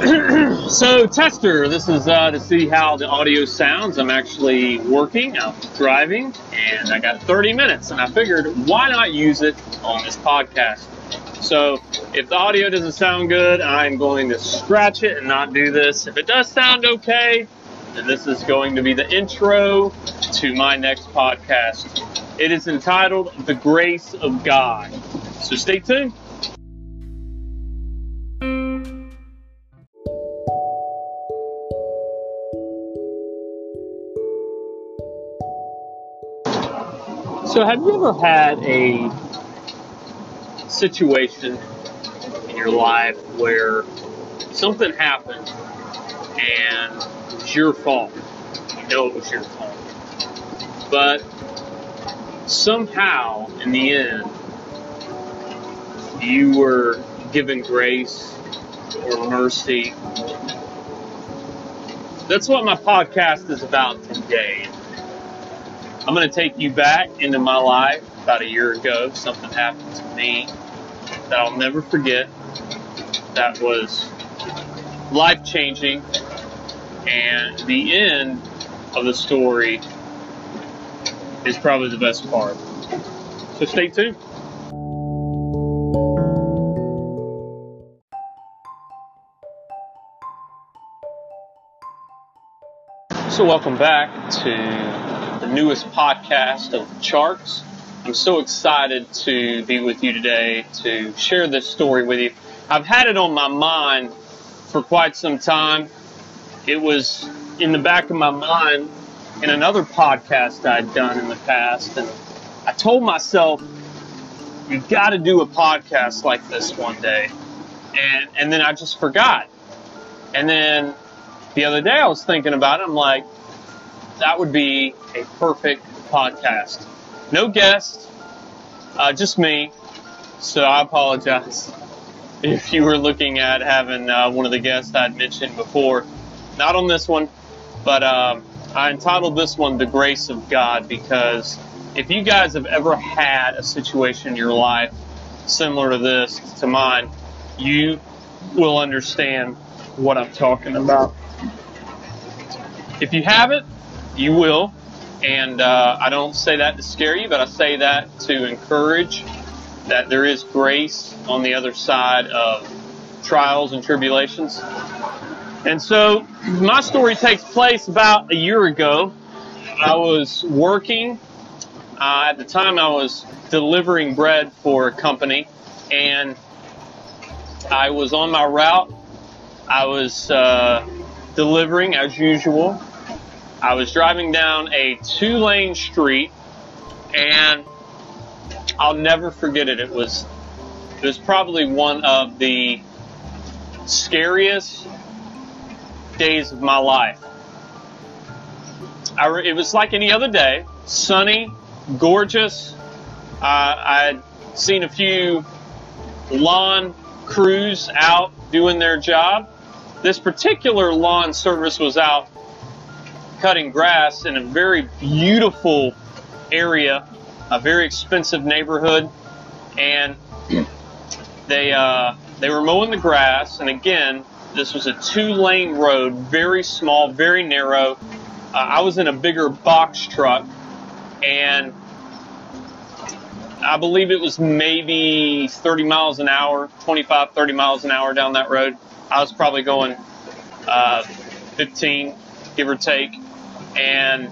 so tester, this is uh, to see how the audio sounds. I'm actually working, I'm driving, and I got 30 minutes, and I figured why not use it on this podcast. So if the audio doesn't sound good, I'm going to scratch it and not do this. If it does sound okay, then this is going to be the intro to my next podcast. It is entitled The Grace of God. So stay tuned. So, have you ever had a situation in your life where something happened and it was your fault? You know it was your fault. But somehow, in the end, you were given grace or mercy. That's what my podcast is about today. I'm going to take you back into my life about a year ago. Something happened to me that I'll never forget. That was life changing. And the end of the story is probably the best part. So stay tuned. So, welcome back to newest podcast of Charts. I'm so excited to be with you today to share this story with you. I've had it on my mind for quite some time. It was in the back of my mind in another podcast I'd done in the past, and I told myself, "You've got to do a podcast like this one day. And, and then I just forgot. And then the other day I was thinking about it. I'm like, that would be a perfect podcast. No guest, uh, just me. So I apologize if you were looking at having uh, one of the guests I'd mentioned before. Not on this one, but um, I entitled this one The Grace of God because if you guys have ever had a situation in your life similar to this, to mine, you will understand what I'm talking about. If you haven't, you will. And uh, I don't say that to scare you, but I say that to encourage that there is grace on the other side of trials and tribulations. And so my story takes place about a year ago. I was working. Uh, at the time, I was delivering bread for a company, and I was on my route. I was uh, delivering as usual, I was driving down a two lane street and I'll never forget it. It was it was probably one of the scariest days of my life. I, it was like any other day, sunny, gorgeous. Uh, I'd seen a few lawn crews out doing their job. This particular lawn service was out cutting grass in a very beautiful area, a very expensive neighborhood, and they uh, they were mowing the grass. And again, this was a two-lane road, very small, very narrow. Uh, I was in a bigger box truck, and I believe it was maybe 30 miles an hour, 25, 30 miles an hour down that road. I was probably going uh, 15, give or take and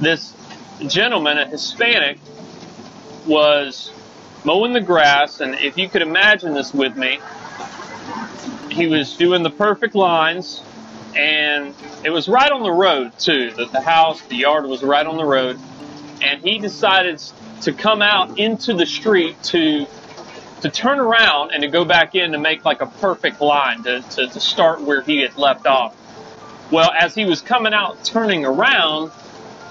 this gentleman, a Hispanic, was mowing the grass, and if you could imagine this with me, he was doing the perfect lines, and it was right on the road too. That the house, the yard was right on the road, and he decided to come out into the street to to turn around and to go back in to make like a perfect line to, to, to start where he had left off. Well, as he was coming out, turning around,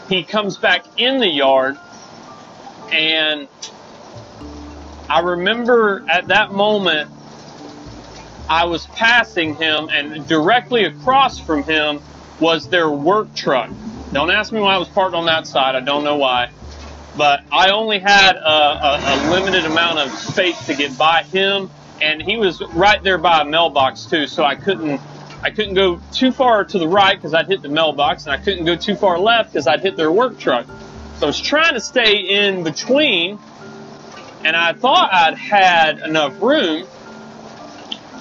he comes back in the yard, and I remember at that moment, I was passing him, and directly across from him was their work truck. Don't ask me why I was parked on that side. I don't know why. But I only had a, a, a limited amount of space to get by him and he was right there by a mailbox too, so I couldn't I couldn't go too far to the right because I'd hit the mailbox, and I couldn't go too far left because I'd hit their work truck. So I was trying to stay in between, and I thought I'd had enough room,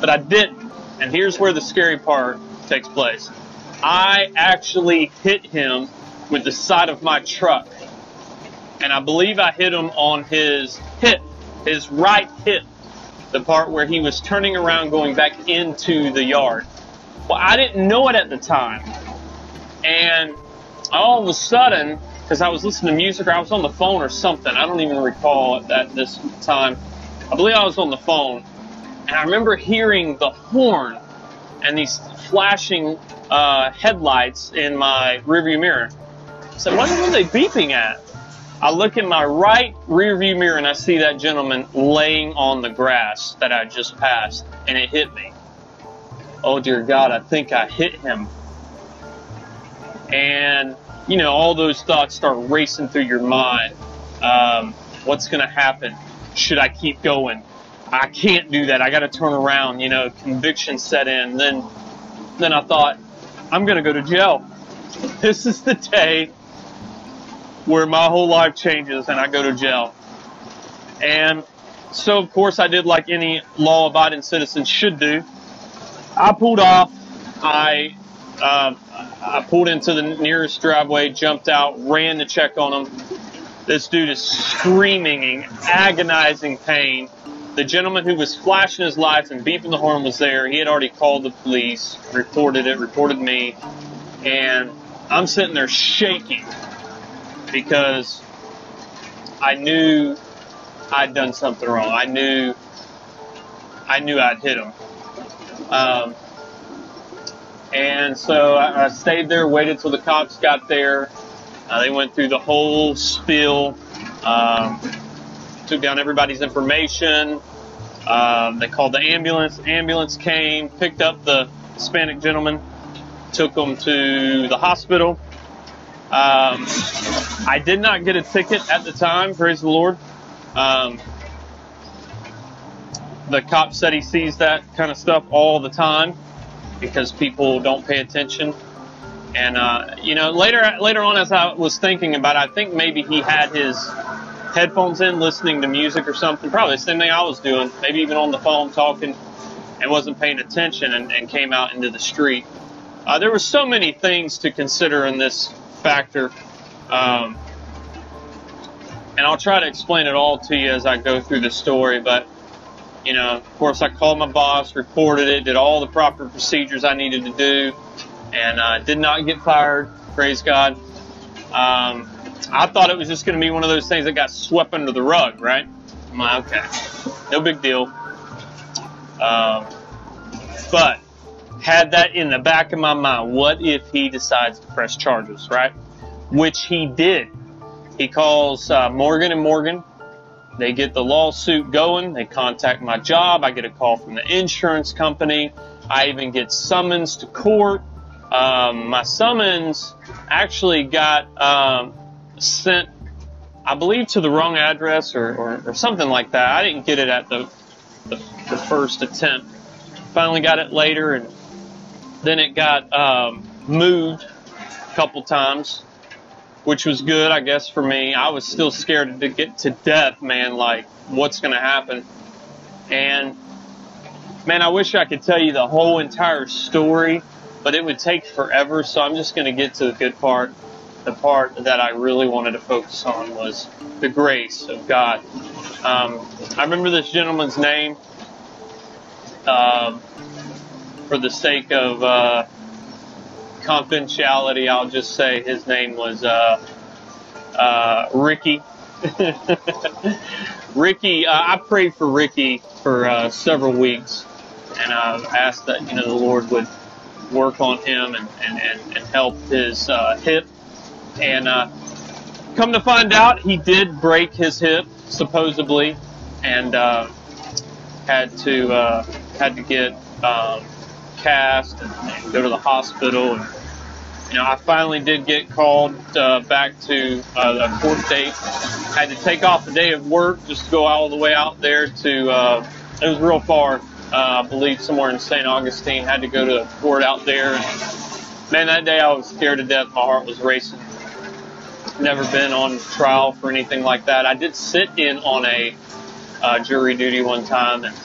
but I didn't. And here's where the scary part takes place. I actually hit him with the side of my truck. And I believe I hit him on his hip, his right hip, the part where he was turning around going back into the yard. Well, I didn't know it at the time. And all of a sudden, because I was listening to music or I was on the phone or something, I don't even recall at this time. I believe I was on the phone. And I remember hearing the horn and these flashing uh, headlights in my rearview mirror. I said, what are they beeping at? I look in my right rearview mirror and I see that gentleman laying on the grass that I just passed, and it hit me. Oh dear God, I think I hit him. And, you know, all those thoughts start racing through your mind. Um, what's going to happen? Should I keep going? I can't do that. I got to turn around. You know, conviction set in. Then, then I thought, I'm going to go to jail. This is the day where my whole life changes and I go to jail. And so, of course, I did like any law abiding citizen should do. I pulled off. I uh, I pulled into the nearest driveway, jumped out, ran to check on him. This dude is screaming in agonizing pain. The gentleman who was flashing his lights and beeping the horn was there. He had already called the police, reported it, reported me, and I'm sitting there shaking because I knew I'd done something wrong. I knew I knew I'd hit him. Um, and so I, I, stayed there, waited till the cops got there. Uh, they went through the whole spiel, um, took down everybody's information. Um, they called the ambulance. ambulance came, picked up the Hispanic gentleman, took him to the hospital. Um, I did not get a ticket at the time, praise the Lord. Um, the cop said he sees that kind of stuff all the time because people don't pay attention. And uh, you know, later later on, as I was thinking about it, I think maybe he had his headphones in, listening to music or something. Probably the same thing I was doing. Maybe even on the phone talking, and wasn't paying attention, and, and came out into the street. Uh, there were so many things to consider in this factor. Um, and I'll try to explain it all to you as I go through the story. But, you know, of course, I called my boss, reported it, did all the proper procedures I needed to do, and uh, did not get fired. Praise God. Um, I thought it was just going to be one of those things that got swept under the rug, right? I'm like, okay, no big deal. Um, but had that in the back of my mind. What if he decides to press charges, right? Which he did. He calls uh, Morgan and Morgan. They get the lawsuit going. They contact my job. I get a call from the insurance company. I even get summons to court. Um, my summons actually got um, sent, I believe, to the wrong address or, or, or, something like that. I didn't get it at the, the, the first attempt. Finally got it later, and then it got um, moved a couple times, which was good, I guess, for me. I was still scared to get to death, man. Like, what's going to happen? And man, I wish I could tell you the whole entire story, but it would take forever. So I'm just going to get to the good part. The part that I really wanted to focus on was the grace of God. Um, I remember this gentleman's name. Um, for the sake of uh, confidentiality, I'll just say his name was uh, uh, Ricky. Ricky, uh, I prayed for Ricky for uh, several weeks, and I asked that you know the Lord would work on him and and, and, and help his uh, hip. And come to find out, he did break his hip supposedly, and had to had to get um, cast and, and go to the hospital. And, you know, I finally did get called uh, back to uh, a court date. Had to take off the day of work just to go all the way out there to uh, it was real far. Uh, I believe somewhere in St. Augustine. Had to go to a court out there. And, man, that day I was scared to death. My heart was racing. Never been on trial for anything like that. I did sit in on a uh, jury duty one time and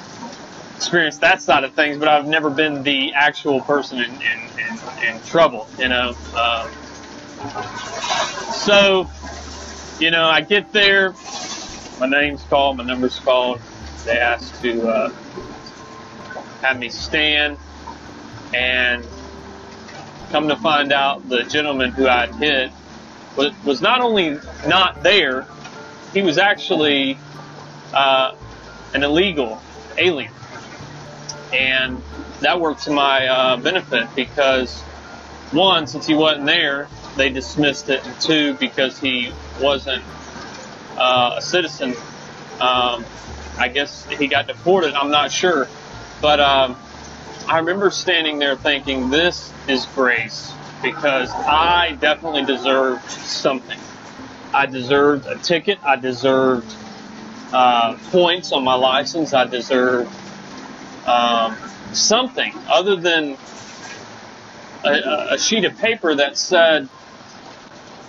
experienced that side of things, but I've never been the actual person in, in, in, in trouble, you know. Um, so, you know, I get there, my name's called, my number's called. They ask to uh, have me stand, and come to find out, the gentleman who I'd hit was, was not only not there, he was actually uh, an illegal alien. And that worked to my uh, benefit because, one, since he wasn't there, they dismissed it, and two, because he wasn't uh, a citizen, um, I guess he got deported. I'm not sure. But um, I remember standing there thinking, this is grace because I definitely deserved something. I deserved a ticket. I deserved uh, points on my license. I deserved um, something other than a, a sheet of paper that said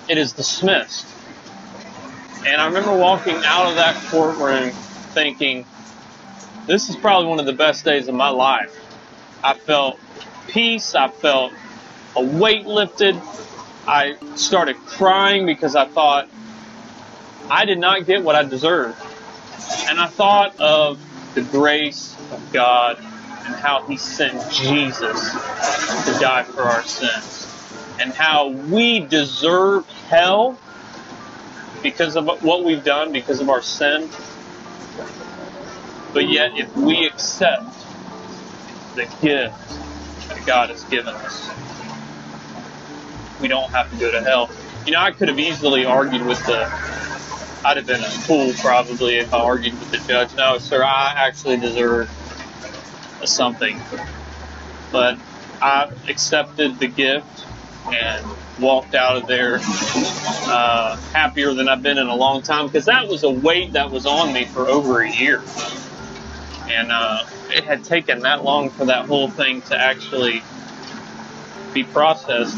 it is dismissed. And I remember walking out of that courtroom thinking, this is probably one of the best days of my life. I felt peace. I felt a weight lifted. I started crying because I thought I did not get what I deserved. And I thought of the grace of God and how He sent Jesus to die for our sins. And how we deserve hell because of what we've done, because of our sin. But yet, if we accept the gift that God has given us, we don't have to go to hell. You know, I could have easily argued with the I'd have been a fool probably if I argued with the judge. No, sir, I actually deserve something. But I accepted the gift and walked out of there uh, happier than I've been in a long time because that was a weight that was on me for over a year. And uh, it had taken that long for that whole thing to actually be processed.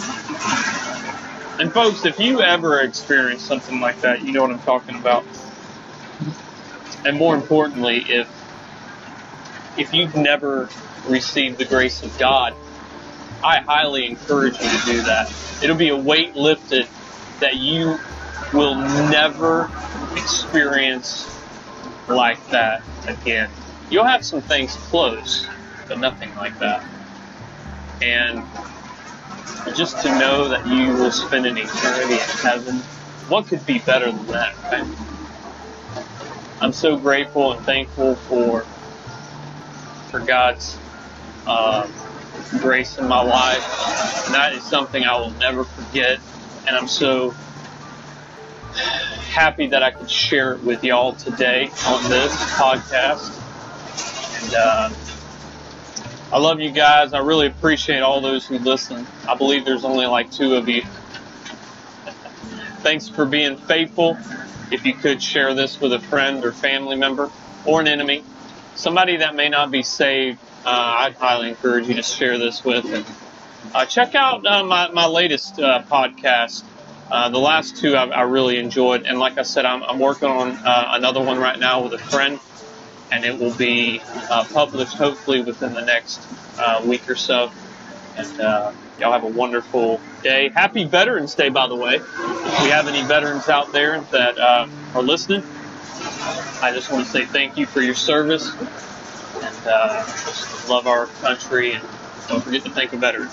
And folks, if you ever experience something like that, you know what I'm talking about. And more importantly, if if you've never received the grace of God, I highly encourage you to do that. It'll be a weight lifted that you will never experience like that again. You'll have some things close, but nothing like that. And just to know that you will spend an eternity in heaven, what could be better than that, right? I'm so grateful and thankful for for God's uh, grace in my life. And that is something I will never forget. And I'm so happy that I could share it with y'all today on this podcast. And uh, I love you guys. I really appreciate all those who listen. I believe there's only like two of you. Thanks for being faithful. If you could share this with a friend or family member or an enemy, somebody that may not be saved, uh, I'd highly encourage you to share this with. And uh, check out uh, my, my latest uh, podcast. Uh, the last two I, I, really enjoyed, and like I said, I'm, I'm working on uh, another one right now with a friend and it will be uh, published hopefully within the next uh, week or so. And uh, y'all have a wonderful day. Happy Veterans Day, by the way. If we have any veterans out there that uh, are listening, I just want to say thank you for your service and uh, just love our country and don't forget to thank a veteran.